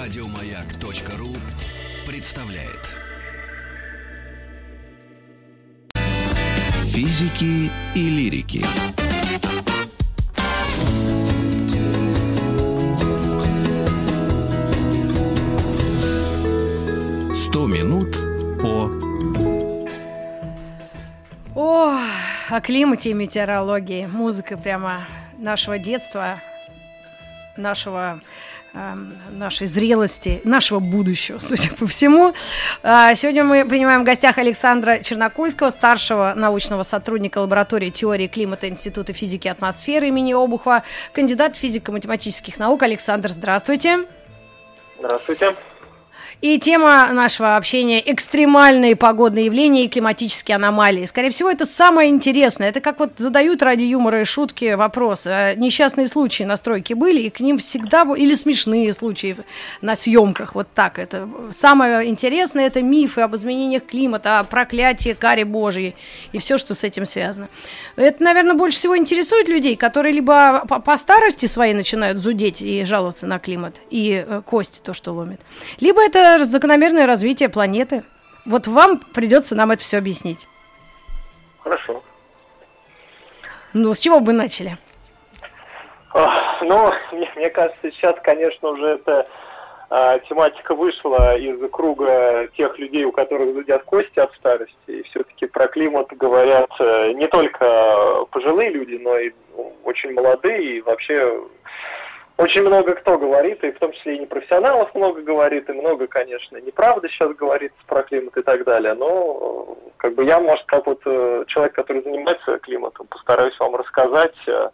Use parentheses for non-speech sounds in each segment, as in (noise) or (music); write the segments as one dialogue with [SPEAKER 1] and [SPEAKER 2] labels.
[SPEAKER 1] Радиомаяк.ру представляет. Физики и лирики. Сто минут по
[SPEAKER 2] О, о климате и метеорологии. Музыка прямо нашего детства, нашего нашей зрелости, нашего будущего, (laughs) судя по всему. А, Сегодня мы принимаем в гостях Александра Чернокульского, старшего научного сотрудника лаборатории теории климата Института физики и атмосферы имени Обухова, кандидат физико-математических наук. Александр, здравствуйте.
[SPEAKER 3] Здравствуйте.
[SPEAKER 2] И тема нашего общения – экстремальные погодные явления и климатические аномалии. Скорее всего, это самое интересное. Это как вот задают ради юмора и шутки вопрос. а Несчастные случаи на стройке были, и к ним всегда... Или смешные случаи на съемках. Вот так это. Самое интересное – это мифы об изменениях климата, о проклятии кари Божьей и все, что с этим связано. Это, наверное, больше всего интересует людей, которые либо по, по старости своей начинают зудеть и жаловаться на климат, и э, кости то, что ломит, либо это закономерное развитие планеты. Вот вам придется нам это все объяснить.
[SPEAKER 3] Хорошо.
[SPEAKER 2] Ну, с чего бы начали?
[SPEAKER 3] А, Ну, мне, мне кажется, сейчас, конечно, уже эта а, тематика вышла из круга тех людей, у которых зудят кости от старости. И все-таки про климат говорят э, не только пожилые люди, но и ну, очень молодые. И вообще очень много кто говорит, и в том числе и непрофессионалов много говорит, и много, конечно, неправды сейчас говорится про климат и так далее. Но э, как бы я, может, как вот э, человек, который занимается климатом, постараюсь вам рассказать э,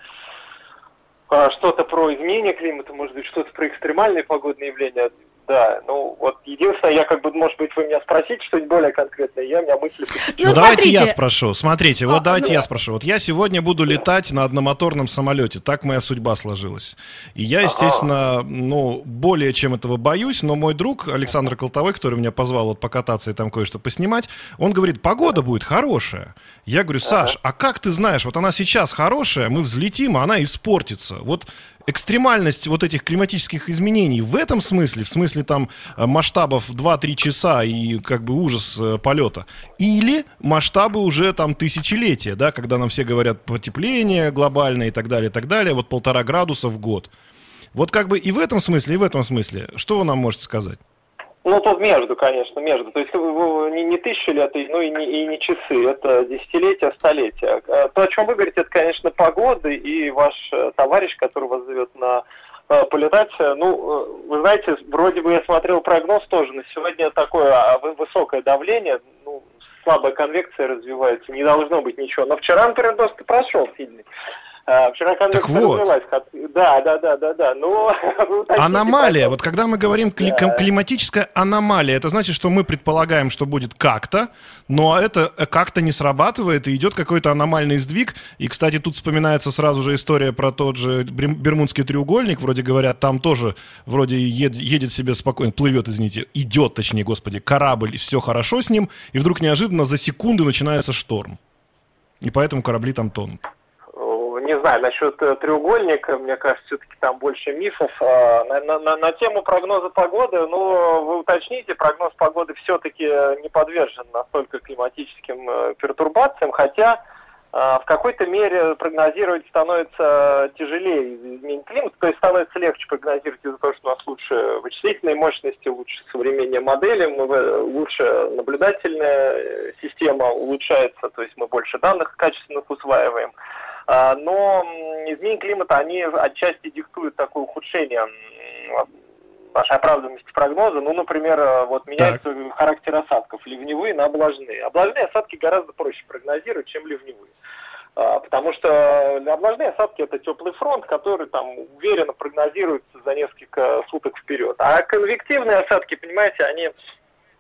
[SPEAKER 3] а, что-то про изменение климата, может быть, что-то про экстремальные погодные явления. Да, ну вот единственное, я как бы, может быть, вы меня спросите что-нибудь более конкретное, я у меня мысли посещу.
[SPEAKER 2] Ну,
[SPEAKER 4] давайте я спрошу. Смотрите, вот
[SPEAKER 3] А,
[SPEAKER 4] давайте
[SPEAKER 3] да.
[SPEAKER 4] я спрошу. Вот я сегодня буду летать на одномоторном самолете. Так моя судьба сложилась. И я, естественно, ну, более чем этого боюсь, но мой друг Александр Колтовой, который меня позвал вот покататься и там кое-что поснимать, он говорит, погода будет хорошая. Я говорю, Саш, а как ты знаешь, вот она сейчас хорошая, мы взлетим, а она испортится. Вот экстремальность вот этих климатических изменений в этом смысле, в смысле там э, масштабов 2-3 часа и как бы ужас э, полета, или масштабы уже там тысячелетия, да, когда нам все говорят потепление глобальное и так далее, и так далее, вот полтора градуса в год. Вот как бы и в этом смысле, и в этом смысле, что вы нам можете сказать?
[SPEAKER 3] Ну, тут между, конечно, между. То есть э, не, не тысячи лет, ну и не, и не часы, это десятилетия, столетия. Э, То, о чем вы говорите, это, конечно, погоды, и ваш э, товарищ, который вас зовет на э, полетать, ну, вы знаете, вроде бы я смотрел прогноз тоже, на сегодня такое а, вы- высокое давление, ну, слабая конвекция развивается, не должно быть ничего. Но вчера, например, и прошел сильный. А, Вчера конвекция
[SPEAKER 4] вот.
[SPEAKER 3] развилась. Хот- Да, да, да, да, да. Ну, (laughs) вы уточните,
[SPEAKER 4] Аномалия. Вот когда мы говорим кли-
[SPEAKER 3] Да.
[SPEAKER 4] климатическая аномалия, это значит, что мы предполагаем, что будет как-то, но это э, как-то не срабатывает, и идет какой-то аномальный сдвиг. И, кстати, тут вспоминается сразу же история про тот же Бермудский треугольник. Вроде говорят, там тоже вроде ед- едет себе спокойно, плывет, извините, идет, точнее, господи, корабль, и все хорошо с ним, и вдруг неожиданно за секунды начинается шторм. И поэтому корабли там тонут.
[SPEAKER 3] Э, Не знаю, насчет э, треугольника, мне кажется, все-таки там больше мифов. А, На, на- на- на тему прогноза погоды, ну, вы уточните, прогноз погоды все-таки не подвержен настолько климатическим э, пертурбациям, хотя э, в какой-то мере прогнозировать становится тяжелее из-за изменения климата, то есть становится легче прогнозировать из-за того, что у нас лучше вычислительные мощности, лучше современнее модели, мы, э, лучше наблюдательная э, система улучшается, то есть мы больше данных качественных усваиваем. А, Но изменения климата, они отчасти диктуют такое ухудшение нашей оправданности прогноза. Ну, например, э, вот меняется характер осадков, ливневые на облажные. Облажные осадки гораздо проще прогнозировать, чем ливневые. А, Потому что облажные осадки это теплый фронт, который там уверенно прогнозируется за несколько суток вперед. А конвективные осадки, понимаете, они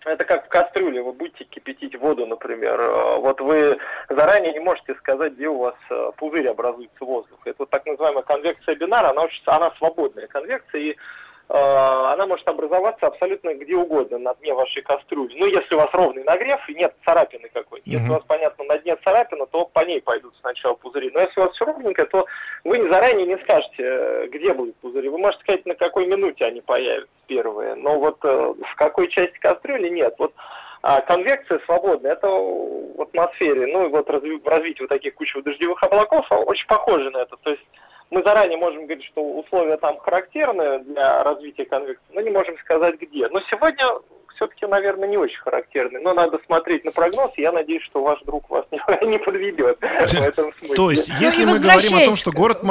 [SPEAKER 3] это как в кастрюле, вы будете кипятить воду, например. Э, Вот вы заранее не можете сказать, где у вас э, пузырь образуется воздух. Это вот так называемая конвекция бинара, она, очень, она свободная конвекция, и она может образоваться абсолютно где угодно на дне вашей кастрюли. Ну, если у вас ровный нагрев и нет царапины какой-то. Если у вас, понятно, на дне царапина, то по ней пойдут сначала пузыри. Но если у вас все ровненько, то вы заранее не скажете, э, где будут пузыри. Вы можете сказать, на какой минуте они появятся первые. Но вот э, в какой части кастрюли нет. Вот а конвекция свободная, это в атмосфере, ну и вот в развитии вот таких кучевых дождевых облаков очень похоже на это. То есть мы заранее можем говорить, что условия там характерны для развития конвекции, но не можем сказать где. Но сегодня все-таки, наверное, не очень характерны. Но надо смотреть на прогноз. Я надеюсь, что ваш друг вас не, (laughs) не подведет в этом смысле.
[SPEAKER 4] То есть, если ну, мы говорим о том, что город,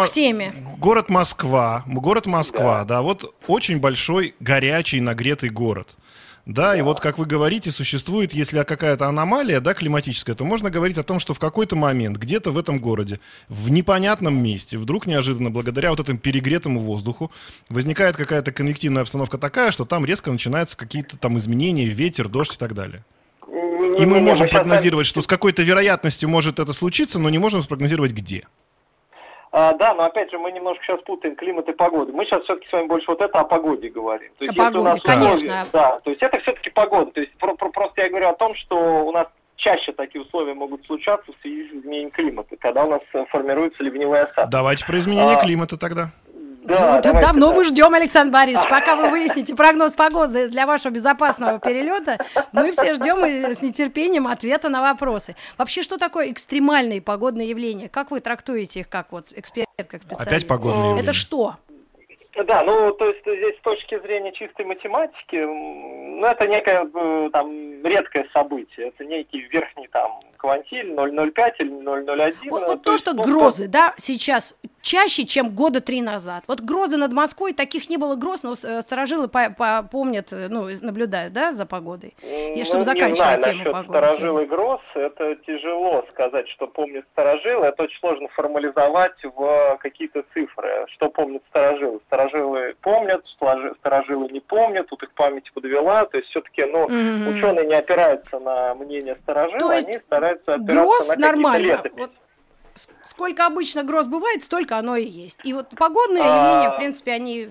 [SPEAKER 4] город Москва, город Москва, да, вот очень большой, горячий, нагретый город – да, и вот, как вы говорите, существует, если какая-то аномалия, да, климатическая, то можно говорить о том, что в какой-то момент, где-то в этом городе, в непонятном месте, вдруг неожиданно, благодаря вот этому перегретому воздуху, возникает какая-то конвективная обстановка такая, что там резко начинаются какие-то там изменения, ветер, дождь и так далее. И мы можем прогнозировать, что с какой-то вероятностью может это случиться, но не можем спрогнозировать где.
[SPEAKER 3] А, да, но опять же мы немножко сейчас путаем климат и погоду. Мы сейчас все-таки с вами больше вот это о погоде говорим.
[SPEAKER 2] То есть, о погоде, у нас конечно. Условия,
[SPEAKER 3] да, то есть это все-таки погода. То есть про, про, просто я говорю о том, что у нас чаще такие условия могут случаться в связи с изменением климата, когда у нас формируется ливневая осадка.
[SPEAKER 4] Давайте про изменение а, климата тогда.
[SPEAKER 2] Да, ну, давно мы ждем, Александр Борисович, пока вы выясните прогноз погоды для вашего безопасного перелета. Мы все ждем и с нетерпением ответа на вопросы. Вообще, что такое экстремальные погодные явления? Как вы трактуете их как вот эксперт, как специалист?
[SPEAKER 4] Опять погодные явления.
[SPEAKER 2] Это что?
[SPEAKER 3] Да, ну, то есть здесь с точки зрения чистой математики, ну, это некое э, там редкое событие, это некий верхний там квантиль 0,05 или 0,01.
[SPEAKER 2] Вот, вот то, то что ну, грозы, да, сейчас чаще, чем года три назад. Вот грозы над Москвой, таких не было гроз, но э, сторожилы по по помнят, э, ну, наблюдают, да, за погодой?
[SPEAKER 3] И ну, чтобы заканчивать не знаю, тему насчет погоды. сторожилы гроз, это тяжело сказать, что помнят сторожилы, это очень сложно формализовать в какие-то цифры. Что помнят сторожилы? Сторожилы помнят, сторожилы не помнят, тут их память подвела, то есть все-таки, ну, mm-hmm. ученые не опираются на мнение сторожил, они стараются опираться
[SPEAKER 2] гроз на нормально. Вот сколько обычно гроз бывает, столько оно и есть. И вот погодные а... явления, в принципе, они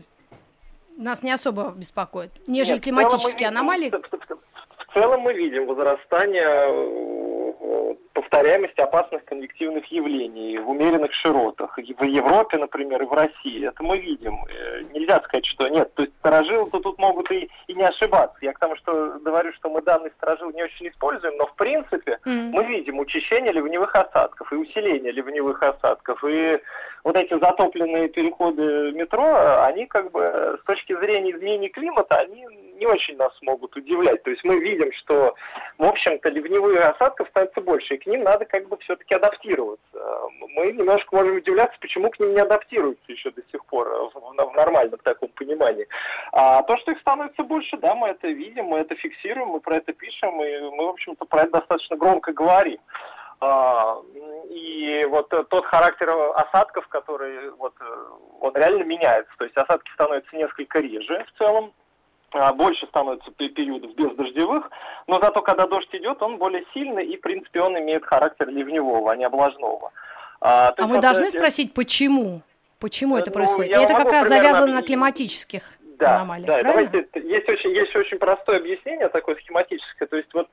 [SPEAKER 2] нас не особо беспокоят, нежели Нет, климатические аномалии. В,
[SPEAKER 3] целом мы видим возрастание повторяемости опасных конвективных явлений в умеренных широтах. И в Европе, например, и в России. Это мы видим. Э, нельзя сказать, что нет. То есть сторожилы-то тут могут и, и не ошибаться. Я к тому, что говорю, что мы данные сторожил не очень используем, но в принципе mm. мы видим учащение ливневых осадков и усиление ливневых осадков. И вот эти затопленные переходы метро, они как бы с точки зрения изменения климата, они не очень нас могут удивлять. То есть мы видим, что, в общем-то, ливневые осадков становится больше, и к ним надо как бы все-таки адаптироваться. Мы немножко можем удивляться, почему к ним не адаптируются еще до сих пор в, в нормальном таком понимании. А то, что их становится больше, да, мы это видим, мы это фиксируем, мы про это пишем, и мы, в общем-то, про это достаточно громко говорим. А, и вот тот характер осадков, который вот он реально меняется. То есть осадки становятся несколько реже в целом, больше становится периодов без дождевых, но зато когда дождь идет, он более сильный и, в принципе, он имеет характер ливневого, а не облажного.
[SPEAKER 2] А, а мы должны это... спросить, почему? Почему это ну, происходит? И это как раз завязано объяснить. на климатических
[SPEAKER 3] да,
[SPEAKER 2] аномалиях,
[SPEAKER 3] да, давайте, есть очень, есть очень простое объяснение, такое схематическое, то есть вот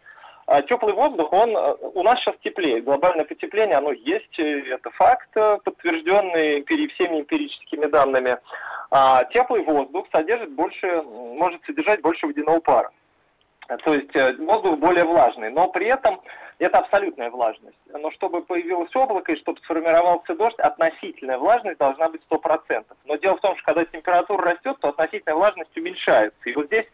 [SPEAKER 3] а теплый воздух, он э, у нас сейчас теплее. Глобальное потепление, оно есть, это факт, э, подтвержденный всеми эмпирическими данными. А теплый воздух содержит больше, может содержать больше водяного пара. То есть э, воздух более влажный, но при этом это абсолютная влажность. Но чтобы появилось облако и чтобы сформировался дождь, относительная влажность должна быть 100%. Но дело в том, что когда температура растет, то относительная влажность уменьшается. И вот здесь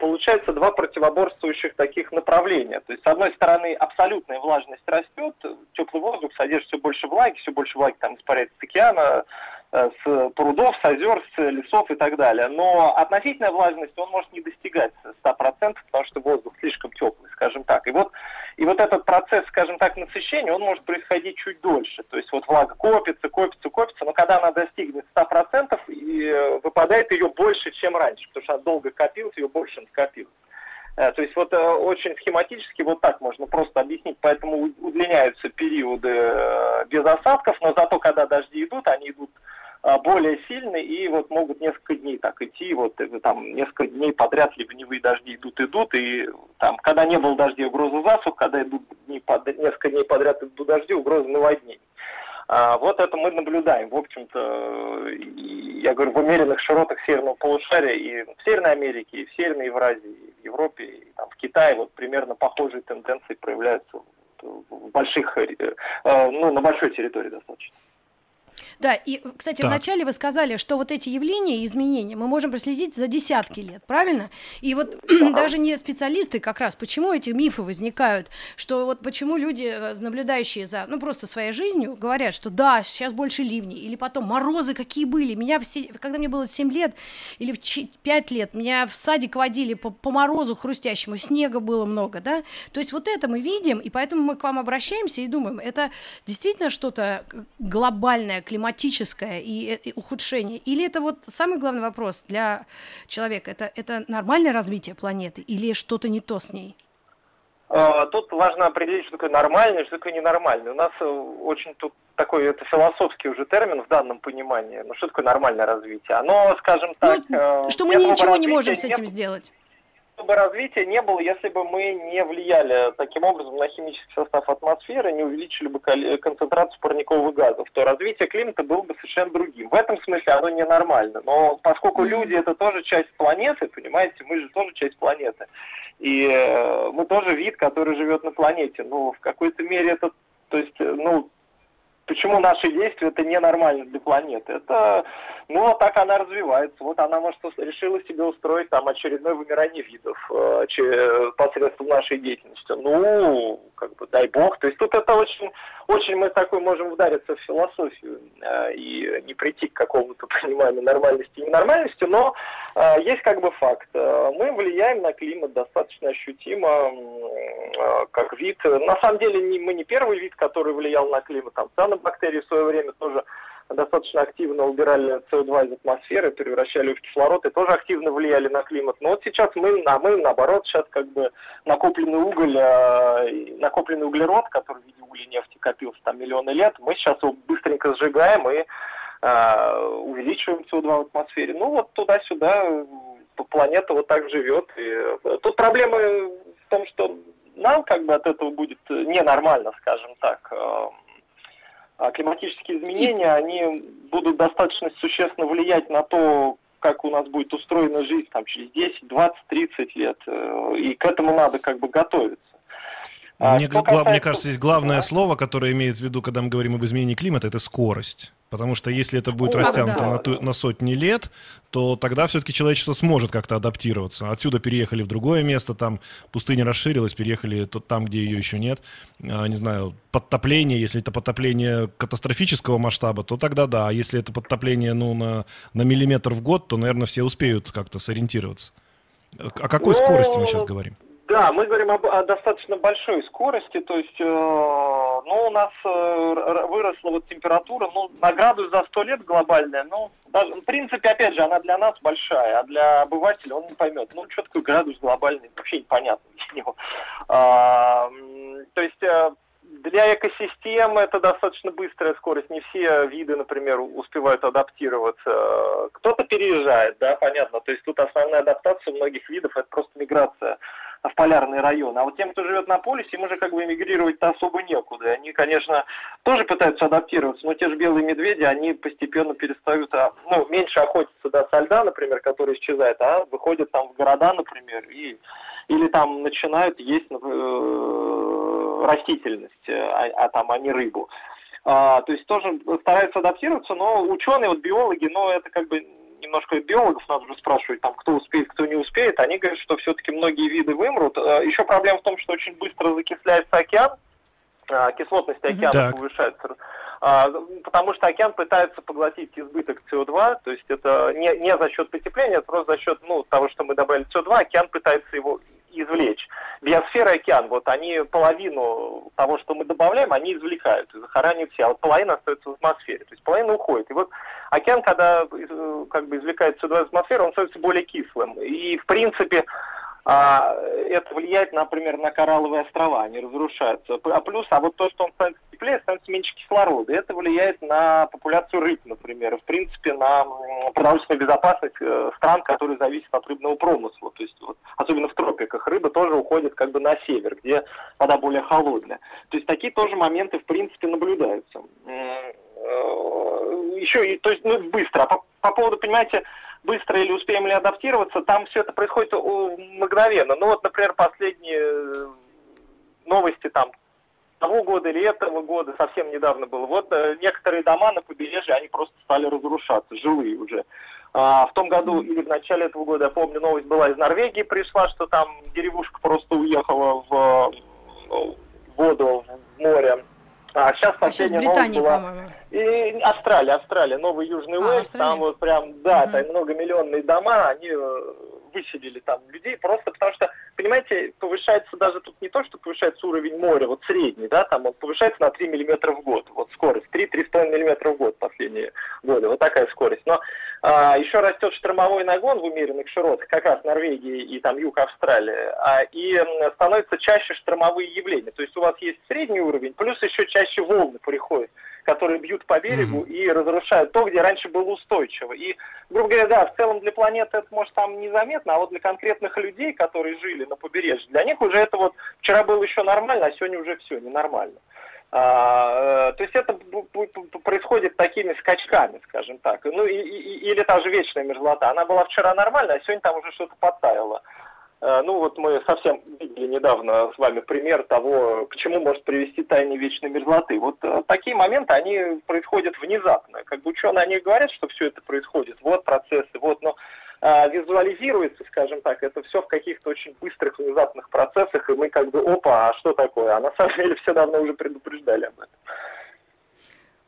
[SPEAKER 3] получается два противоборствующих таких направления. То есть, с одной стороны, абсолютная влажность растет, теплый воздух содержит все больше влаги, все больше влаги там испаряется с океана, с прудов, с озер, с лесов и так далее. Но относительная влажность он может не достигать 100%, потому что воздух слишком теплый, скажем так. И вот и вот этот процесс, скажем так, насыщения, он может происходить чуть дольше. То есть вот влага копится, копится, копится, но когда она достигнет 100%, и э, выпадает ее больше, чем раньше, потому что она долго копилась, ее больше накопилось. Э, то есть вот э, очень схематически вот так можно просто объяснить, поэтому удлиняются периоды без осадков, но зато когда дожди идут, они идут более сильны и вот могут несколько дней так идти, вот э, там несколько дней подряд ливневые дожди идут, идут, и там, когда не было дождей, угроза засух, когда идут дни под, несколько дней подряд идут дожди, угроза наводнений. А, вот это мы наблюдаем, в общем-то, я говорю, в умеренных широтах северного полушария и в Северной Америке, и в Северной Евразии, и в Европе, и там, в Китае вот примерно похожие тенденции проявляются в больших, э, э, ну, на большой территории достаточно.
[SPEAKER 2] Да, и, кстати, так. вначале вы сказали, что вот эти явления и изменения мы можем проследить за десятки лет, правильно? И вот (clears throat) даже не специалисты как раз, почему эти мифы возникают, что вот почему люди, э, наблюдающие за, ну, просто своей жизнью, говорят, что да, сейчас больше ливней, или потом морозы какие были. Меня, все, когда мне было 7 лет или в 5 лет, меня в садик водили по, по морозу хрустящему, снега было много, да? То есть вот это мы видим, и поэтому мы к вам обращаемся и думаем, это действительно что-то глобальное, климатическое и, и ухудшение? Или это вот самый главный вопрос для человека? Это, это нормальное развитие планеты или что-то не то с ней?
[SPEAKER 3] А, тут важно определить, что такое нормальное, что такое ненормальное. У нас э, очень тут такой, это философский уже термин в данном понимании. Ну, что такое нормальное развитие? Оно, скажем ну, так...
[SPEAKER 2] Ну, что мы ничего не можем с этим нет... сделать
[SPEAKER 3] бы развития не было, если бы мы не влияли таким образом на химический состав атмосферы, не увеличили бы концентрацию парниковых газов, то развитие климата было бы совершенно другим. В этом смысле оно ненормально. Но поскольку люди это тоже часть планеты, понимаете, мы же тоже часть планеты. И э, мы тоже вид, который живет на планете. Ну, в какой-то мере это, то есть, э, ну, почему наши действия это ненормально для планеты. Это, ну, вот так она развивается. Вот она, может, решила себе устроить там очередное вымирание видов э, посредством нашей деятельности. Ну, как бы, дай бог. То есть тут это очень, очень мы такой можем удариться в философию э, и не прийти к какому-то (laughs) пониманию нормальности и ненормальности, но э, есть как бы факт. Э, мы влияем на климат достаточно ощутимо, э, как вид. На самом деле не, мы не первый вид, который влиял на климат. Там цианобактерии в свое время тоже достаточно активно убирали СО2 из атмосферы, превращали в кислород и тоже активно влияли на климат. Но вот сейчас мы, а мы наоборот, сейчас как бы накопленный уголь, э, накопленный углерод, который в виде угля нефти копился там миллионы лет, мы сейчас его быстренько сжигаем и э, увеличиваем СО2 в атмосфере. Ну вот туда-сюда планета вот так живет. И э, тут проблема в том, что нам как бы от этого будет ненормально, скажем так. А климатические изменения, они будут достаточно существенно влиять на то, как у нас будет устроена жизнь там, через 10, 20, 30 лет. Э, и к этому надо как бы готовиться.
[SPEAKER 4] А мне, касается... мне кажется, здесь главное да. слово, которое имеет в виду, когда мы говорим об изменении климата, это скорость. Потому что если это будет растянуто да, на, да. на сотни лет, то тогда все-таки человечество сможет как-то адаптироваться. Отсюда переехали в другое место, там пустыня расширилась, переехали там, где ее еще нет. А, не знаю, подтопление, если это подтопление катастрофического масштаба, то тогда да. А если это подтопление ну, на, на миллиметр в год, то, наверное, все успеют как-то сориентироваться. О какой Но... скорости мы сейчас говорим?
[SPEAKER 3] Да, мы говорим об, о достаточно большой скорости, то есть, э, ну, у нас э, выросла вот температура, ну, на градус за сто лет глобальная, ну, даже, в принципе, опять же, она для нас большая, а для обывателя он не поймет. Ну, что такое градус глобальный, вообще непонятно для него. А, то есть, э, для экосистемы это достаточно быстрая скорость. Не все виды, например, успевают адаптироваться. Кто-то переезжает, да, понятно. То есть тут основная адаптация многих видов это просто миграция в полярный район. А вот тем, кто живет на полюсе, им уже как бы эмигрировать-то особо некуда. Они, конечно, тоже пытаются адаптироваться, но те же белые медведи, они постепенно перестают, а, ну, меньше охотиться до со льда, например, который исчезает, а выходят там в города, например, и или там начинают есть э, растительность, а, а там, не рыбу. А, то есть тоже стараются адаптироваться, но ученые, вот биологи, но это как бы немножко биологов надо уже спрашивать, там, кто успеет, кто не успеет, они говорят, что все-таки многие виды вымрут. А, Еще проблема в том, что очень быстро закисляется океан, а, кислотность океана так. повышается, а, потому что океан пытается поглотить избыток СО2, то есть это не, не за счет потепления, это просто за счет ну, того, что мы добавили СО2, океан пытается его извлечь. Биосфера и океан, вот они половину того, что мы добавляем, они извлекают, захоранивают все, а вот половина остается в атмосфере, то есть половина уходит. И вот океан, когда э, как бы извлекает СО2 из атмосферы, он становится более кислым. И, в принципе, а, это влияет, например, на коралловые острова, они разрушаются. А плюс, а вот то, что он становится теплее, становится меньше кислорода. Это влияет на популяцию рыб, например, в принципе, на продовольственную безопасность э, стран, которые зависят от рыбного промысла. То есть, вот, особенно в тропиках, рыба тоже уходит как бы на север, где вода более холодная. То есть, такие тоже моменты, в принципе, наблюдаются. Э, Еще, то есть, ну, быстро. А по, по поводу, понимаете, быстро или успеем ли адаптироваться, там все это происходит мгновенно. Ну вот, например, последние э, новости там того года или этого года, совсем недавно было. Вот э, некоторые дома на побережье, они просто стали разрушаться, жилые уже. А, в том году или в начале этого года, я помню, новость была из Норвегии пришла, что там деревушка просто уехала в, в воду, в море.
[SPEAKER 2] А сейчас а последняя сейчас Британия, новость была...
[SPEAKER 3] И Австралия, Австралия, Новый Южный а, Уэльс, там вот прям, да, угу. там многомиллионные дома, они э, выселили там людей просто потому что, понимаете, повышается даже тут не то, что повышается уровень моря, вот средний, да, там он повышается на 3 миллиметра в год, вот скорость, 3-3,5 миллиметра в год последние годы, вот такая скорость. Но а, еще растет штормовой нагон в умеренных широтах, как раз Норвегии и там юг Австралии, а, и становятся чаще штормовые явления. То есть у вас есть средний уровень, плюс еще чаще волны приходят которые бьют по берегу mm-hmm. и разрушают то, где раньше было устойчиво. И, грубо говоря, да, в целом для планеты это может там незаметно, а вот для конкретных людей, которые жили на побережье, для них уже это вот вчера было еще нормально, а сегодня уже все ненормально. То есть это происходит такими скачками, скажем так. Ну и, и, или та же вечная мерзлота. Она была вчера нормальная, а сегодня там уже что-то подтаяло. Э, ну вот мы совсем видели недавно с вами пример того, к чему может привести тайне вечной мерзлоты. Вот э, такие моменты, они происходят внезапно. Как бы ученые, они говорят, что все это происходит, вот процессы, вот, но а, визуализируется, скажем так, это все в каких-то очень быстрых, внезапных процессах, и мы как бы, опа, а что такое? А на самом (laughs) деле все давно уже предупреждали об этом.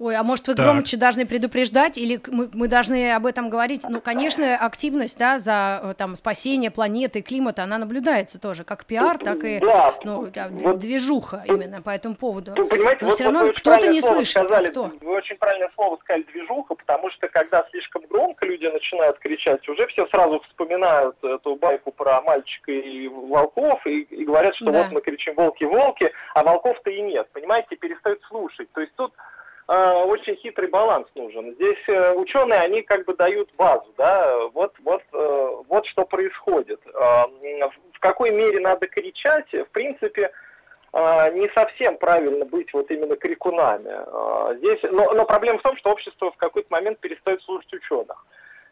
[SPEAKER 2] Ой, а может вы так. громче должны предупреждать, или мы, мы должны об этом говорить? Ну, конечно, активность, да, за э, там спасение планеты, климата, она наблюдается тоже, как пиар, так и
[SPEAKER 3] да,
[SPEAKER 2] ну, да, вот, движуха именно по этому поводу.
[SPEAKER 3] Вы понимаете,
[SPEAKER 2] Но
[SPEAKER 3] вот,
[SPEAKER 2] все равно
[SPEAKER 3] вот
[SPEAKER 2] кто-то не слышит.
[SPEAKER 3] Сказали,
[SPEAKER 2] кто?
[SPEAKER 3] Вы очень правильное слово сказали, движуха, потому что когда слишком громко люди начинают кричать, уже все сразу вспоминают эту байку про мальчика и волков, и, и говорят, что да. вот мы кричим волки-волки, а волков-то и нет, понимаете, перестают слушать. То есть тут очень хитрый баланс нужен. Здесь э, ученые, они как бы дают базу, да, вот, вот, э, вот что происходит. Э, в какой мере надо кричать, в принципе, э, не совсем правильно быть вот именно крикунами. Э, здесь, но, но проблема в том, что общество в какой-то момент перестает слушать ученых.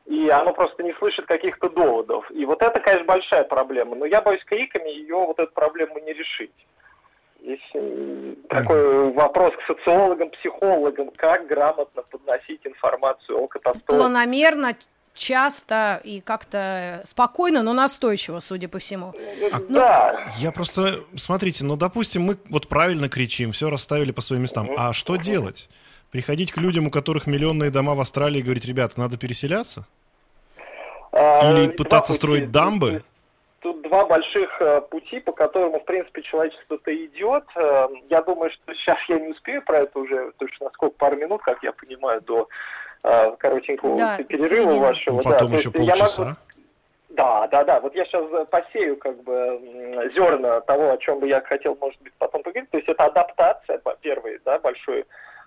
[SPEAKER 3] И оно просто не слышит каких-то доводов. И вот это, конечно, большая проблема. Но я боюсь, криками ее вот эту проблему не решить. Здесь такой вопрос к социологам, психологам, как грамотно подносить информацию о катастрофе.
[SPEAKER 2] Планомерно, часто и как-то спокойно, но настойчиво, судя по всему.
[SPEAKER 4] А, да. Я просто, смотрите, ну, допустим, мы вот правильно кричим, все расставили по своим местам. А что делать? Приходить к людям, у которых миллионные дома в Австралии, и говорить, ребята, надо переселяться? А, Или пытаться строить дамбы?
[SPEAKER 3] Тут два больших э, пути, по которым, в принципе, человечество-то идет. Э, я думаю, что сейчас я не успею про это уже точно сколько, пару минут, как я понимаю, до э, коротенького да, перерыва середина. вашего.
[SPEAKER 4] Ну, потом да, еще полчаса. Я могу...
[SPEAKER 3] Да, да, да. Вот я сейчас посею как бы зерна того, о чем бы я хотел, может быть, потом поговорить. То есть это адаптация, первый, да, большой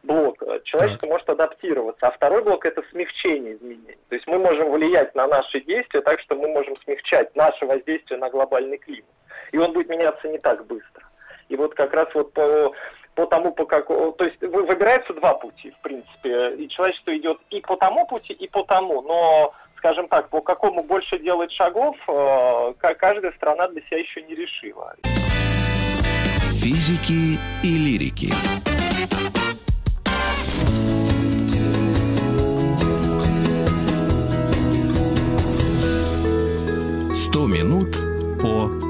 [SPEAKER 3] блок. Человечество так. может адаптироваться. А второй блок это смягчение изменений. То есть мы можем влиять на наши действия так, что мы можем смягчать наше воздействие на глобальный климат. И он будет меняться не так быстро. И вот как раз вот по, по тому, по какому... То есть выбираются два пути, в принципе. И человечество идет и по тому пути, и по тому. Но скажем так, по какому больше делать шагов, э, каждая страна для себя еще не решила.
[SPEAKER 1] Физики и лирики.
[SPEAKER 2] 100 минут о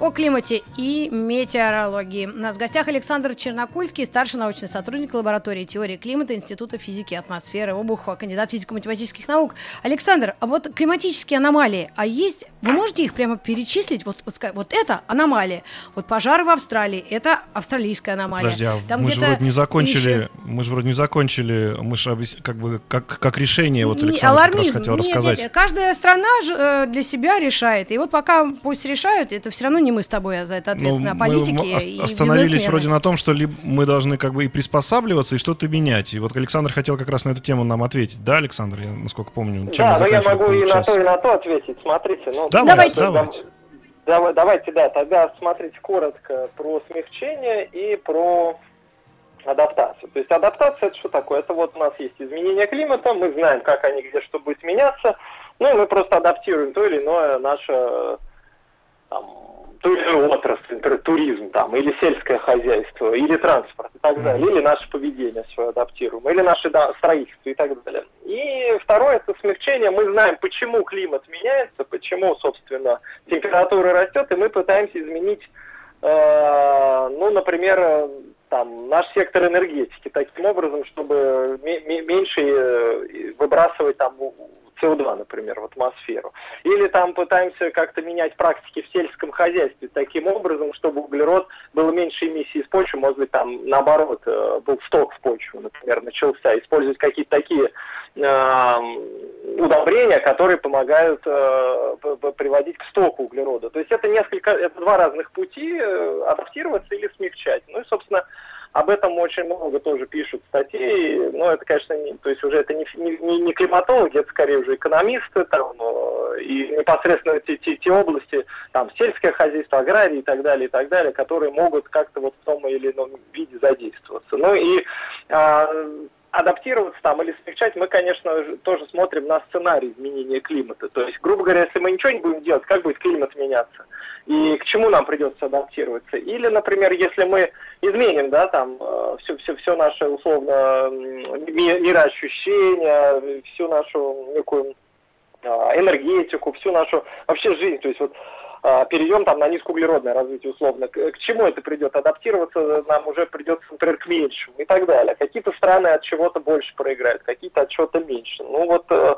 [SPEAKER 2] о климате и метеорологии. У нас в гостях Александр Чернокульский, старший научный сотрудник лаборатории теории климата Института физики и атмосферы Обухова, кандидат физико-математических наук. Александр, а вот климатические аномалии, а есть, вы можете их прямо перечислить? Вот, вот, вот это аномалия. Вот пожары в Австралии, это австралийская аномалия.
[SPEAKER 4] Подожди, а Там мы же вроде не закончили, еще... мы же вроде не закончили, мы же как бы как, как решение, вот Александр
[SPEAKER 2] Алармизм. хотел нет, рассказать. Нет, каждая страна э, для себя решает, и вот пока пусть решают, это все равно не мы с тобой за это ответственны, а политики мы
[SPEAKER 4] и остановились вроде на том, что либо мы должны как бы и приспосабливаться, и что-то менять. И вот Александр хотел как раз на эту тему нам ответить. Да, Александр, я насколько помню,
[SPEAKER 3] чем Да, но я могу и на то, и на то ответить. Смотрите, ну...
[SPEAKER 2] Давайте. давайте.
[SPEAKER 3] Давайте. Давайте, да, тогда смотрите коротко про смягчение и про адаптацию. То есть адаптация это что такое? Это вот у нас есть изменения климата, мы знаем, как они где что будет меняться, ну и мы просто адаптируем то или иное наше там, или иную отрасль, туризм там, или сельское хозяйство, или транспорт и так далее, или наше поведение свое адаптируем, или наше да, строительство и так далее. И второе это смягчение. Мы знаем, почему климат меняется, почему, собственно, температура растет, и мы пытаемся изменить, э, ну, например, там, наш сектор энергетики таким образом, чтобы меньше э, выбрасывать там СО2, например, в атмосферу. Или там пытаемся как-то менять практики в сельском хозяйстве таким образом, чтобы углерод был меньше эмиссии из почвы, может быть, там наоборот э, был сток в почву, например, начался. Использовать какие-то такие э, удобрения, которые помогают э, приводить к стоку углерода. То есть это несколько, это два разных пути э, адаптироваться или смягчать. Ну и, собственно, об этом очень много тоже пишут статей. Но это, конечно, не, то есть уже это не, не, не климатологи, это скорее уже экономисты там, и непосредственно те, те, те области, там, сельское хозяйство, аграрии и так далее, и так далее, которые могут как-то вот в том или ином виде задействоваться. Ну и а, адаптироваться там или смягчать, мы, конечно, тоже смотрим на сценарий изменения климата. То есть, грубо говоря, если мы ничего не будем делать, как будет климат меняться? И к чему нам придется адаптироваться? Или, например, если мы изменим, да, там, все, все, все наше, условно, мироощущение, всю нашу некую а, энергетику, всю нашу вообще жизнь, то есть вот перейдем там на низкоуглеродное развитие условно. К, к чему это придет? Адаптироваться нам уже придется, например, к меньшему и так далее. Какие-то страны от чего-то больше проиграют, какие-то от чего-то меньше. Ну вот э,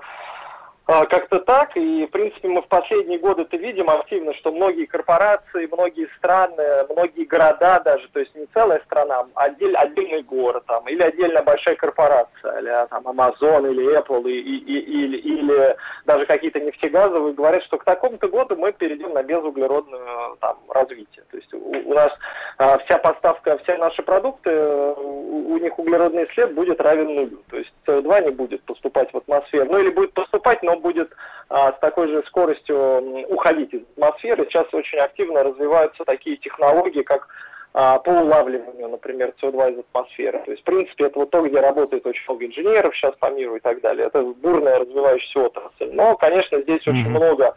[SPEAKER 3] как-то так, и, в принципе, мы в последние годы это видим активно, что многие корпорации, многие страны, многие города даже, то есть не целая страна, а отдель, отдельный город там, или отдельная большая корпорация, или там Amazon, или Apple, и, и, и, или, или даже какие-то нефтегазовые говорят, что к такому-то году мы перейдем на безуглеродное там, развитие. У, нас а, вся поставка, все наши продукты, у, у них углеродный след будет равен нулю. То есть СО2 не будет поступать в атмосферу, ну или будет поступать, но будет а, с такой же скоростью уходить из атмосферы. Сейчас очень активно развиваются такие технологии, как а, по улавливанию, например, СО2 из атмосферы. То есть, в принципе, это вот то, где работает очень много инженеров сейчас по миру и так далее. Это бурная развивающаяся отрасль. Но, конечно, здесь mm-hmm. очень много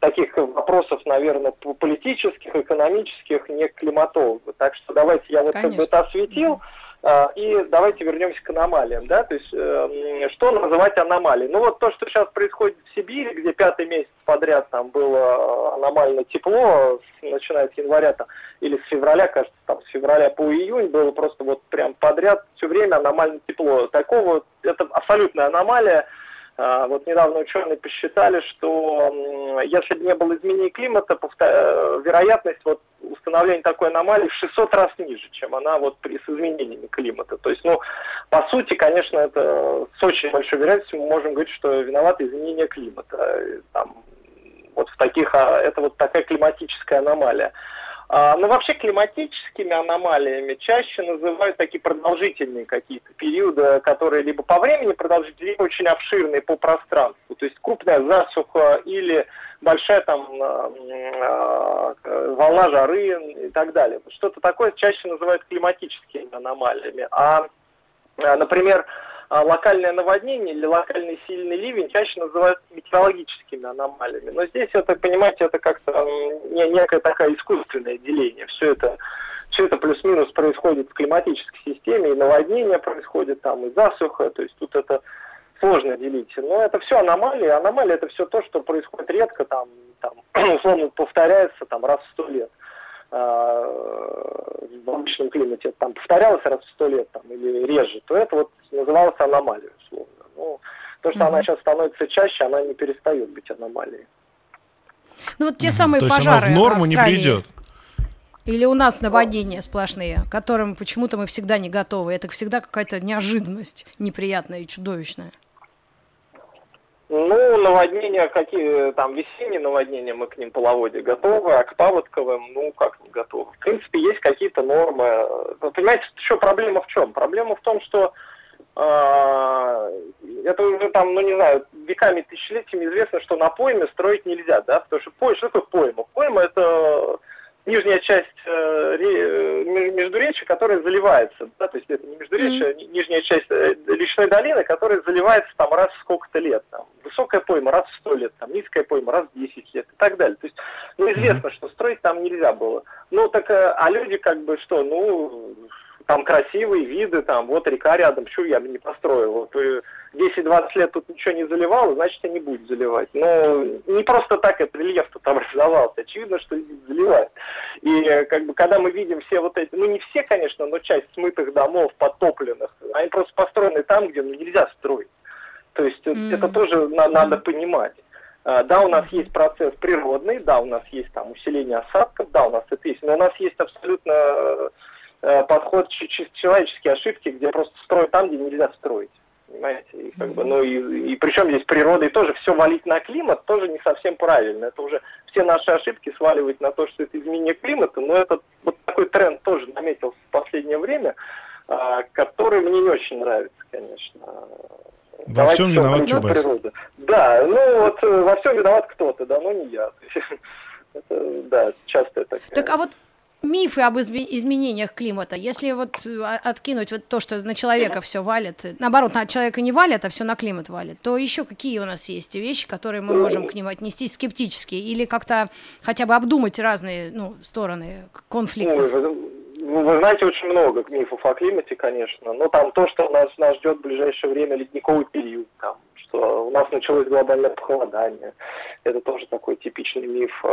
[SPEAKER 3] таких вопросов, наверное, политических, экономических, не климатологов. Так что давайте я вот как бы это осветил. Mm-hmm. А, и давайте вернемся к аномалиям, да, то есть э, что называть аномалией? Ну вот то, что сейчас происходит в Сибири, где пятый месяц подряд там было э, аномально тепло, начиная с января там, или с февраля, кажется, там с февраля по июнь было просто вот прям подряд все время аномально тепло. Такого, это абсолютная аномалия, вот недавно ученые посчитали, что если бы не было изменений климата, э, вероятность вот установления такой аномалии в 600 раз ниже, чем она вот при, с изменениями климата. То есть, ну, по сути, конечно, это с очень большой вероятностью мы можем говорить, что виноваты изменения климата. Там, вот в таких, а, это вот такая климатическая аномалия. А, но вообще климатическими аномалиями чаще называют такие продолжительные какие-то периоды, которые либо по времени продолжительные, либо очень обширные по пространству. То есть крупная засуха или большая там а, а, волна жары и так далее. Что-то такое чаще называют климатическими аномалиями. А, например, локальное наводнение или локальный сильный ливень чаще называют метеорологическими аномалиями. Но здесь это, понимаете, это как-то не, некое такое искусственное деление. Все это все это плюс-минус происходит в климатической системе, и наводнение происходит там, и засуха, то есть тут это сложно делить. Но это все аномалии. Аномалии это все то, что происходит редко, там, там (clears throat) условно повторяется там, раз в сто лет. В обычном климате там повторялось раз в сто лет там, или реже, то это вот называлось аномалией, условно. Ну, то, что mm-hmm. она сейчас становится чаще, она не перестает быть аномалией.
[SPEAKER 2] Ну вот те самые
[SPEAKER 4] То
[SPEAKER 2] пожары
[SPEAKER 4] есть она в норму в не придет.
[SPEAKER 2] Или у нас наводнения сплошные, к которым почему-то мы всегда не готовы. Это всегда какая-то неожиданность неприятная и чудовищная.
[SPEAKER 3] Ну, наводнения какие, там, весенние наводнения, мы к ним половоде готовы, а к паводковым, ну, как не готовы. В принципе, есть какие-то нормы. Вы понимаете, еще проблема в чем? Проблема в том, что э, это уже там, ну, не знаю, веками, тысячелетиями известно, что на пойме строить нельзя, да, потому что пойма, что такое пойма? Пойма – это нижняя часть э, э междуречия, которая заливается, да, то есть это не междуречие, mm-hmm. нижняя часть э, речной долины, которая заливается там раз в сколько-то лет, там, высокая пойма раз в сто лет, там, низкая пойма раз в 10 лет и так далее. То есть, ну, известно, что строить там нельзя было. Ну, так, э, а люди как бы что, ну, там красивые виды, там, вот река рядом, что я бы не построил. Вот 10-20 лет тут ничего не заливало, значит, и не будет заливать. Но не просто так этот рельеф тут (laughs) образовался. Очевидно, что заливает. И э, как бы, когда мы видим все вот эти, ну не все, конечно, но часть смытых домов, подтопленных, они просто построены там, где ну, нельзя строить. То есть mm-hmm. это тоже на, надо понимать. А, да, у нас есть процесс природный, да, у нас есть там усиление осадков, да, у нас это есть, но у нас есть абсолютно э, подход чисто человеческие ошибки, где просто строят там, где нельзя строить понимаете? И, как бы, ну и, и причем здесь природа, и тоже все валить на климат тоже не совсем правильно. Это уже все наши ошибки сваливать на то, что это изменение климата, но это вот такой тренд тоже наметился в последнее время, а, который мне не очень нравится, конечно.
[SPEAKER 4] Во Давайте всем виноват Чубайс.
[SPEAKER 3] Да, ну вот э, во всем виноват кто-то, да, но не я. (laughs) Это, да, часто это.
[SPEAKER 2] Так, а вот мифы об изменениях климата, если вот э, откинуть вот то, что на человека все валит, наоборот, на человека не валят, а все на климат валит, то еще какие у нас есть вещи, которые мы можем к ним отнестись скептически или как-то хотя бы обдумать разные ну, стороны конфликтов?
[SPEAKER 3] Ну, вы знаете, очень много мифов о климате, конечно. Но там то, что нас, нас ждет в ближайшее время ледниковый период, там, что у нас началось глобальное похолодание. Это тоже такой типичный миф.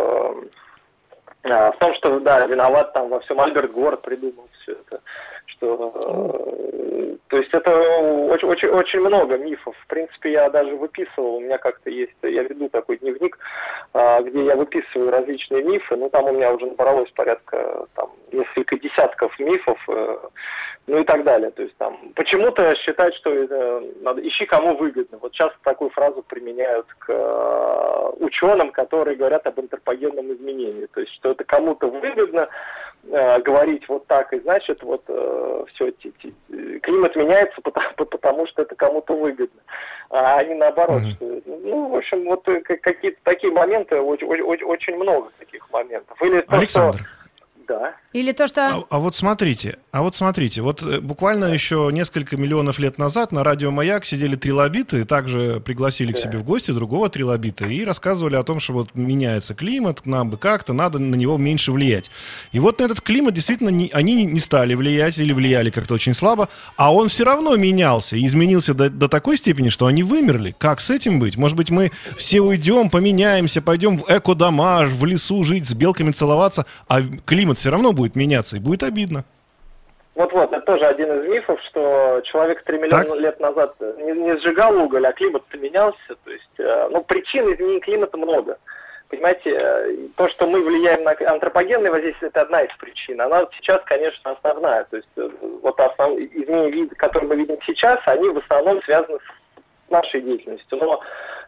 [SPEAKER 3] А, в том, что, да, виноват там во всем Альберт Горд придумал все это. Что, э, то есть это очень, очень, очень много мифов. В принципе, я даже выписывал, у меня как-то есть, я веду такой дневник, э, где я выписываю различные мифы, ну там у меня уже набралось порядка там несколько десятков мифов, э, ну и так далее. То есть там почему-то считать, что это надо ищи кому выгодно. Вот часто такую фразу применяют к э, ученым, которые говорят об антропогенном изменении. То есть что это кому-то выгодно э, говорить вот так, и значит вот э, все, ти, ти, климат меняется, потому, (laughs) потому что это кому-то выгодно. А не наоборот. Mm-hmm. Что, ну, в общем, вот э, какие-то такие моменты, очень, очень, очень много таких моментов.
[SPEAKER 4] Или то, Александр. Что,
[SPEAKER 3] да.
[SPEAKER 2] Или то, что...
[SPEAKER 4] А, а вот смотрите, а вот смотрите, вот э, буквально да. еще несколько миллионов лет назад на радио «Маяк» сидели трилобиты, также пригласили да. к себе в гости другого трилобита и рассказывали о том, что вот меняется климат, нам бы как-то надо на него меньше влиять. И вот на этот климат действительно не, они не стали влиять или влияли как-то очень слабо, а он все равно менялся и изменился до, до такой степени, что они вымерли. Как с этим быть? Может быть, мы все уйдем, поменяемся, пойдем в эко-дома, в лесу жить, с белками целоваться, а климат все равно будет меняться, и будет обидно.
[SPEAKER 3] Вот-вот, это тоже один из мифов, что человек 3 миллиона так? лет назад не, не сжигал уголь, а климат менялся. То есть, э, ну, причин изменения климата много. Понимаете, э, то, что мы влияем на антропогенное воздействие, это одна из причин. Она сейчас, конечно, основная. То есть, э, вот основ... изменения, которые мы видим сейчас, они в основном связаны с нашей деятельностью. Но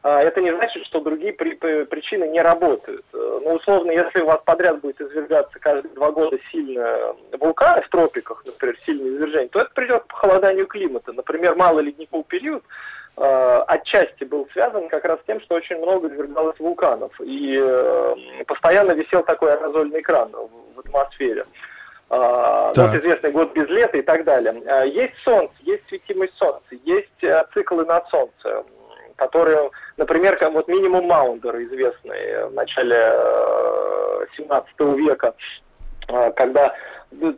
[SPEAKER 3] это не значит, что другие при, причины не работают. Э, ну, условно, если у вас подряд будет извергаться каждые два года сильно вулканы в тропиках, например, сильное извержение, то это придет к похолоданию климата. Например, малый ледниковый период э, отчасти был связан как раз с тем, что очень много извергалось вулканов. И э, постоянно висел такой аэрозольный экран в, атмосфере. Uh, вот известный год без лета и так далее. Uh, есть солнце, есть светимость солнца, есть циклы над солнцем которые, например, как вот минимум Маундер, известный в начале 17 э, века, э, когда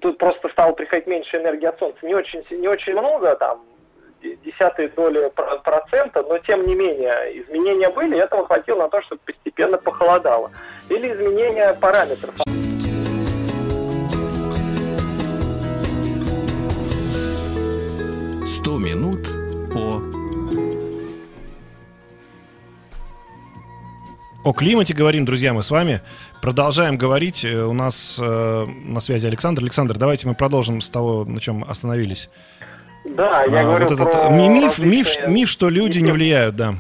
[SPEAKER 3] тут просто стало приходить меньше энергии от Солнца. Не очень, не очень много, там, десятые доли процента, но тем не менее изменения были, и этого хватило на то, чтобы постепенно похолодало. Или изменения параметров.
[SPEAKER 4] О климате говорим, друзья, мы с вами. Продолжаем говорить. Э, у нас э, на связи Александр. Александр, давайте мы продолжим с того, на чем остановились.
[SPEAKER 3] Да, я
[SPEAKER 4] А,
[SPEAKER 3] говорю
[SPEAKER 4] вот этот
[SPEAKER 3] про
[SPEAKER 4] миф, миф,
[SPEAKER 3] различные-
[SPEAKER 4] миф, что люди не влияют, да.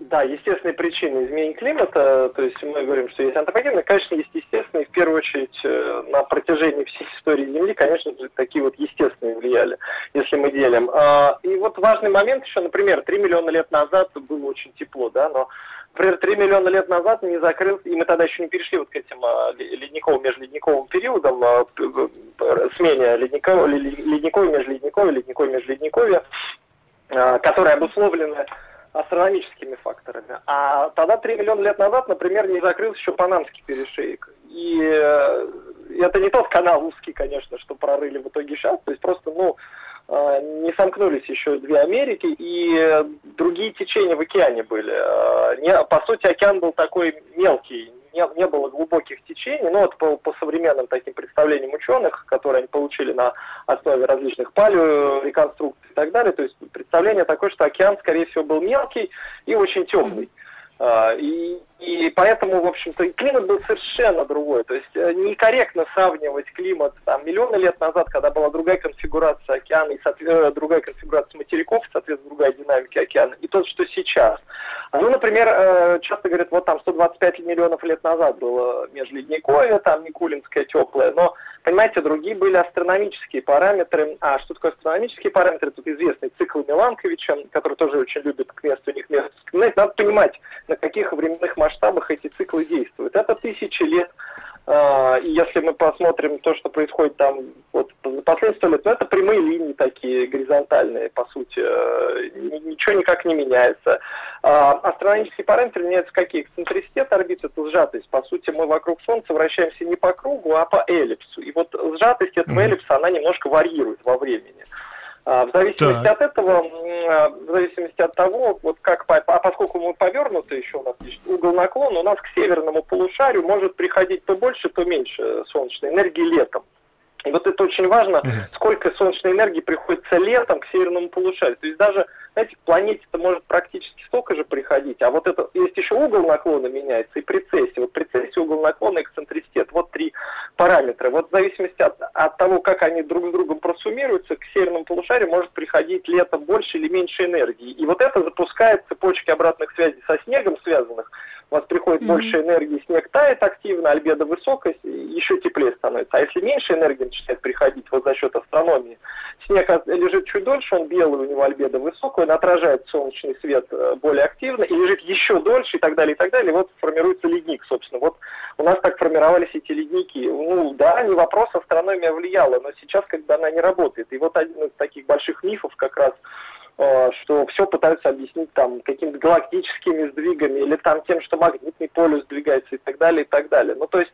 [SPEAKER 3] Да, естественные причины изменения климата, то есть мы говорим, что есть антропогенные, конечно, есть естественные, в первую очередь э, на протяжении всей истории Земли, конечно же, такие вот естественные влияли, если мы делим. А, И вот важный момент еще, например, 3 миллиона лет назад было очень тепло, да, но Например, 3 миллиона лет назад не закрылся, и мы тогда еще не перешли вот к этим а, ле- ледниковым, межледниковым периодам, а, смене ледникового, ледниковой, межледниковой, ледниковой, межледниковья, а, которые обусловлены астрономическими факторами. А тогда 3 миллиона лет назад, например, не закрылся еще Панамский перешейк. И э, это не тот канал узкий, конечно, что прорыли в итоге сейчас. То есть просто, ну, не сомкнулись еще две Америки, и э, другие течения в океане были. Не- по сути, океан был такой мелкий, не, не было глубоких течений, но вот по, по современным таким представлениям ученых, которые они получили на основе различных палеореконструкций и так далее, то есть представление такое, что океан, скорее всего, был мелкий и очень темный. А, И, и поэтому, в общем-то, климат был совершенно другой. То есть э, некорректно сравнивать климат там, миллионы лет назад, когда была другая конфигурация океана, и э, другая конфигурация материков, соответственно, другая динамика океана, и то, что сейчас. А, Ну, например, э, часто говорят, вот там 125 миллионов лет назад было межледниковье, там Никулинское теплое, но, понимаете, другие были астрономические параметры. А что такое астрономические параметры? Тут известный цикл Миланковича, который тоже очень любит к месту у них место. Знаете, надо понимать, на каких временных масштабах эти циклы действуют. Это тысячи лет. А, И если мы посмотрим то, что происходит там вот за последние сто лет, ну, это прямые линии такие, горизонтальные, по сути. Э, ни- Ничего никак не меняется. А, Астрономические параметры меняются какие? Эксцентриситет орбиты, это сжатость. По сути, мы вокруг Солнца вращаемся не по кругу, а по эллипсу. И вот сжатость этого эллипса, она немножко варьирует во времени. А, В зависимости
[SPEAKER 4] Так.
[SPEAKER 3] от этого, а, в зависимости от того, вот как, а поскольку мы повернуты, еще у нас есть угол наклона, у нас к северному полушарию может приходить то больше, то меньше солнечной энергии летом. И вот это очень важно, сколько солнечной энергии приходится летом к северному полушарию. То есть даже, знаете, к планете-то может практически столько же приходить, а вот это, есть еще угол наклона меняется и прецессия. Вот прецессия, угол наклона и эксцентриситет. Вот три параметра. Вот в зависимости от, от того, как они друг с другом просуммируются, к северному полушарию может приходить летом больше или меньше энергии. И вот это запускает цепочки обратных связей со снегом связанных. У вас приходит
[SPEAKER 2] Мгм.
[SPEAKER 3] больше энергии, снег тает активно, альбедо высокая, еще теплее становится. А если меньше энергии начинает приходить вот за счет астрономии, снег лежит чуть дольше, он белый, у него альбедо высокое, он отражает солнечный свет э, более активно и лежит еще дольше и так далее, и так далее. И вот формируется ледник, собственно. Вот у нас так формировались эти ледники. Ну да, не вопрос, астрономия влияла, но сейчас бы она не работает. И вот один из таких больших мифов как раз что все пытаются объяснить там какими-то галактическими сдвигами или там тем, что магнитный полюс сдвигается и так далее, и так далее. Ну, то есть...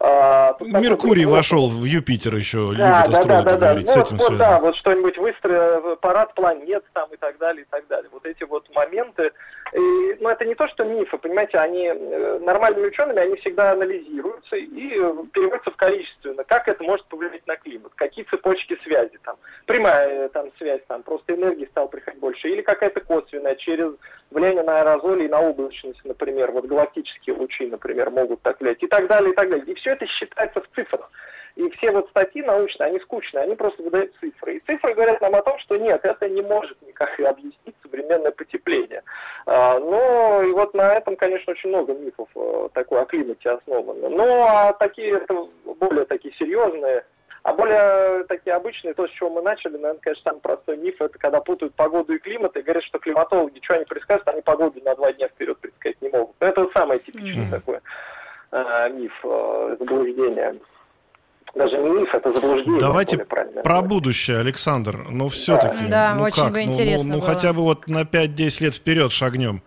[SPEAKER 3] а, тут такой
[SPEAKER 4] Меркурий
[SPEAKER 3] вот-
[SPEAKER 4] вошел в Юпитер еще,
[SPEAKER 3] да,
[SPEAKER 4] любит
[SPEAKER 3] да, да, да, да.
[SPEAKER 4] говорить,
[SPEAKER 3] Ну,
[SPEAKER 4] с
[SPEAKER 3] вот,
[SPEAKER 4] этим
[SPEAKER 3] вот,
[SPEAKER 4] связано.
[SPEAKER 3] да, вот что-нибудь выстроил, парад планет там и так далее, и так далее. Вот эти вот моменты. И, ну, это не то, что мифы, понимаете, они э, нормальными учеными, они всегда анализируются и э, переводятся в количественно. Как это может повлиять на климат? Какие цепочки связи там? Прямая э, там связь, там просто энергии стало приходить больше, или какая-то косвенная через влияние на аэрозоли и на облачность, например, вот галактические лучи, например, могут так влиять, и так далее, и так далее. И все это считается в цифрах. И все вот статьи научные, они скучные, они просто выдают цифры. И цифры говорят нам о том, что нет, это не может никак и объяснить современное потепление. Но и вот на этом, конечно, очень много мифов э, такой о климате основано. Ну, а такие, это более такие серьезные, а более такие обычные, то, с чего мы начали, наверное, конечно, самый простой миф, это когда путают погоду и климат, и говорят, что климатологи, что они предскажут, они погоду на два дня вперед предсказать не могут. Это самое типичное
[SPEAKER 4] Мгм.
[SPEAKER 3] такое э, миф, э, заблуждение. Даже не миф, это заблуждение.
[SPEAKER 4] Давайте Про будущее, Александр. Ну, все-таки.
[SPEAKER 2] Да,
[SPEAKER 4] ну,
[SPEAKER 2] очень
[SPEAKER 4] как?
[SPEAKER 2] бы
[SPEAKER 4] Ну,
[SPEAKER 2] интересно
[SPEAKER 4] Ну, ну,
[SPEAKER 2] было.
[SPEAKER 4] хотя бы вот на 5-10 лет вперед шагнем.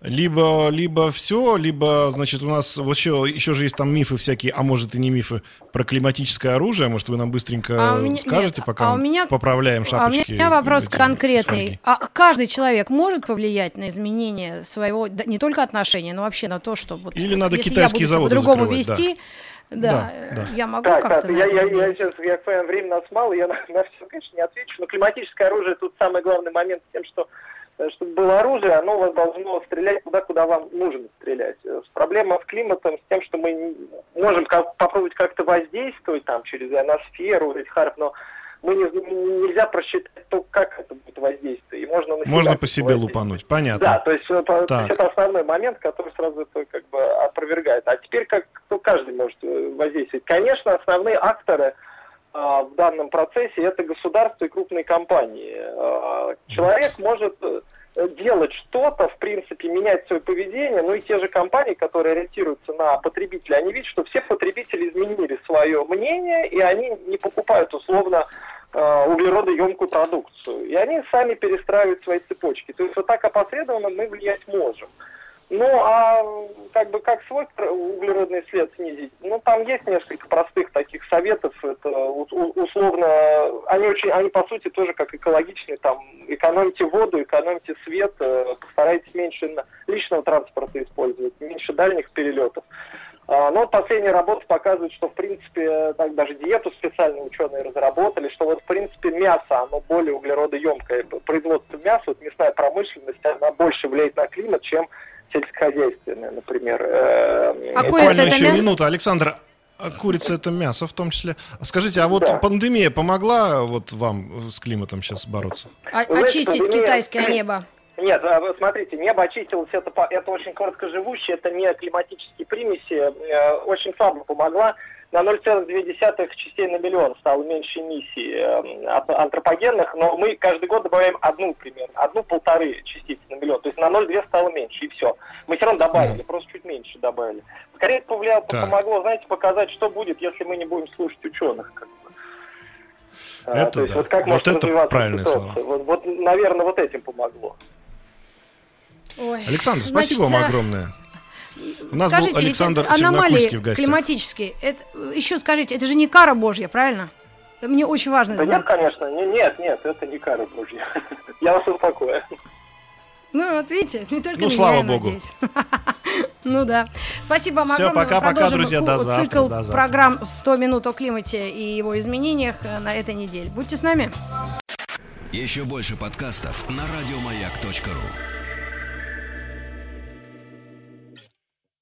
[SPEAKER 4] Либо, либо все, либо, значит, у нас вот еще, еще же есть там мифы всякие, а может и не мифы, про климатическое оружие. Может, вы нам быстренько
[SPEAKER 2] А меня-
[SPEAKER 4] скажете,
[SPEAKER 2] нет,
[SPEAKER 4] пока
[SPEAKER 2] а у
[SPEAKER 4] мы
[SPEAKER 2] меня-
[SPEAKER 4] поправляем
[SPEAKER 2] А у
[SPEAKER 4] шапочки?
[SPEAKER 2] меня вопрос
[SPEAKER 4] эти,
[SPEAKER 2] конкретный. А каждый человек может повлиять на изменение своего, да, не только отношения, но вообще на то, что вот
[SPEAKER 4] Или надо
[SPEAKER 2] если
[SPEAKER 4] китайские
[SPEAKER 2] я буду себя
[SPEAKER 4] заводы
[SPEAKER 2] по-другому
[SPEAKER 4] закрывать, да.
[SPEAKER 2] Да,
[SPEAKER 4] Да, да.
[SPEAKER 2] я могу
[SPEAKER 3] Так,
[SPEAKER 2] как-то
[SPEAKER 3] так, я, я, я сейчас, я, к- время нас мало, я на, (laughs) на все, конечно, не отвечу, но климатическое оружие, тут самый главный момент с тем, что э, чтобы было оружие, оно у вас должно стрелять туда, куда вам нужно стрелять. Э, Проблема с климатом, с тем, что мы можем как- попробовать как-то воздействовать там через ионосферу, этих харп, но мы не, нельзя просчитать то, как это будет воздействие. И можно, на
[SPEAKER 4] Можно по себе лупануть, понятно.
[SPEAKER 3] Да, то есть, по- то
[SPEAKER 4] Так.
[SPEAKER 3] есть это основной момент, который сразу это как бы опровергает. А теперь как кто каждый может э, воздействовать. Конечно, основные акторы а, в данном процессе это государство и крупные компании. А, человек может э, делать что-то, в принципе, менять свое поведение, ну и те же компании, которые ориентируются на потребителя, они видят, что все потребители изменили свое мнение, и они не покупают условно э, углеродоемкую продукцию. И они сами перестраивают свои цепочки. То есть вот так опосредованно мы влиять можем. Ну, а как бы как свой углеродный след снизить? Ну, там есть несколько простых таких советов. Это условно, они очень, они по сути тоже как экологичные. Там экономьте воду, экономьте свет, э, постарайтесь меньше личного транспорта использовать, меньше дальних перелетов. А, Но последние работы показывают, что, в принципе, так даже диету специально ученые разработали, что вот, в принципе, мясо, оно более углеродоемкое. Производство мяса, вот мясная промышленность, она больше влияет на климат, чем сельскохозяйственная, например. Э,
[SPEAKER 2] А курица
[SPEAKER 4] Буквально
[SPEAKER 2] это
[SPEAKER 4] еще
[SPEAKER 2] мясо?
[SPEAKER 4] минута. Александр, а курица это мясо в том числе. А Скажите, а вот
[SPEAKER 3] Да.
[SPEAKER 4] пандемия помогла вот вам с климатом сейчас бороться?
[SPEAKER 2] А- очистить
[SPEAKER 3] пандемия-
[SPEAKER 2] китайское небо. (clears throat)
[SPEAKER 3] Нет, а смотрите, небо очистилось, это, по- это очень короткоживущее, это не климатические примеси, э, очень слабо помогла. На 0,2 частей на миллион стало меньше эмиссий э, от- антропогенных, но мы каждый год добавляем одну примерно, одну-полторы частицы на миллион. То есть на 0,2 стало меньше, и все. Мы все равно добавили, просто чуть меньше добавили. Скорее это повлияло,
[SPEAKER 4] Так.
[SPEAKER 3] помогло, знаете, показать, что будет, если мы не будем слушать ученых. Как бы. А,
[SPEAKER 4] Это
[SPEAKER 3] то есть
[SPEAKER 4] да.
[SPEAKER 3] вот как
[SPEAKER 4] Вот
[SPEAKER 3] может
[SPEAKER 4] это
[SPEAKER 3] развиваться
[SPEAKER 4] правильные
[SPEAKER 3] ситуация.
[SPEAKER 4] слова.
[SPEAKER 3] Вот, вот, наверное, вот этим помогло.
[SPEAKER 2] Ой.
[SPEAKER 4] Александр,
[SPEAKER 2] Значит,
[SPEAKER 4] спасибо вам
[SPEAKER 2] а,
[SPEAKER 4] огромное. У нас
[SPEAKER 2] скажите,
[SPEAKER 4] был Александр
[SPEAKER 2] ведь аномалии
[SPEAKER 4] в гостях.
[SPEAKER 2] климатические, это, еще скажите, это же не кара божья, правильно? Мне очень важно
[SPEAKER 3] Да
[SPEAKER 2] это
[SPEAKER 3] нет,
[SPEAKER 2] знать.
[SPEAKER 3] конечно, не- нет, нет, это не кара божья. (laughs) Я вас успокою.
[SPEAKER 2] Ну, вот видите, не только
[SPEAKER 4] Ну,
[SPEAKER 2] меня,
[SPEAKER 4] слава
[SPEAKER 2] я
[SPEAKER 4] богу.
[SPEAKER 2] надеюсь. (laughs) Ну да. Спасибо вам
[SPEAKER 4] Всё,
[SPEAKER 2] огромное.
[SPEAKER 4] Пока-пока,
[SPEAKER 2] продолжим
[SPEAKER 4] друзья, до завтра,
[SPEAKER 2] цикл
[SPEAKER 4] до завтра.
[SPEAKER 2] программ «100 минут о климате и его изменениях» э, на этой неделе. Будьте с нами.
[SPEAKER 1] Еще больше подкастов на радиомаяк.ру.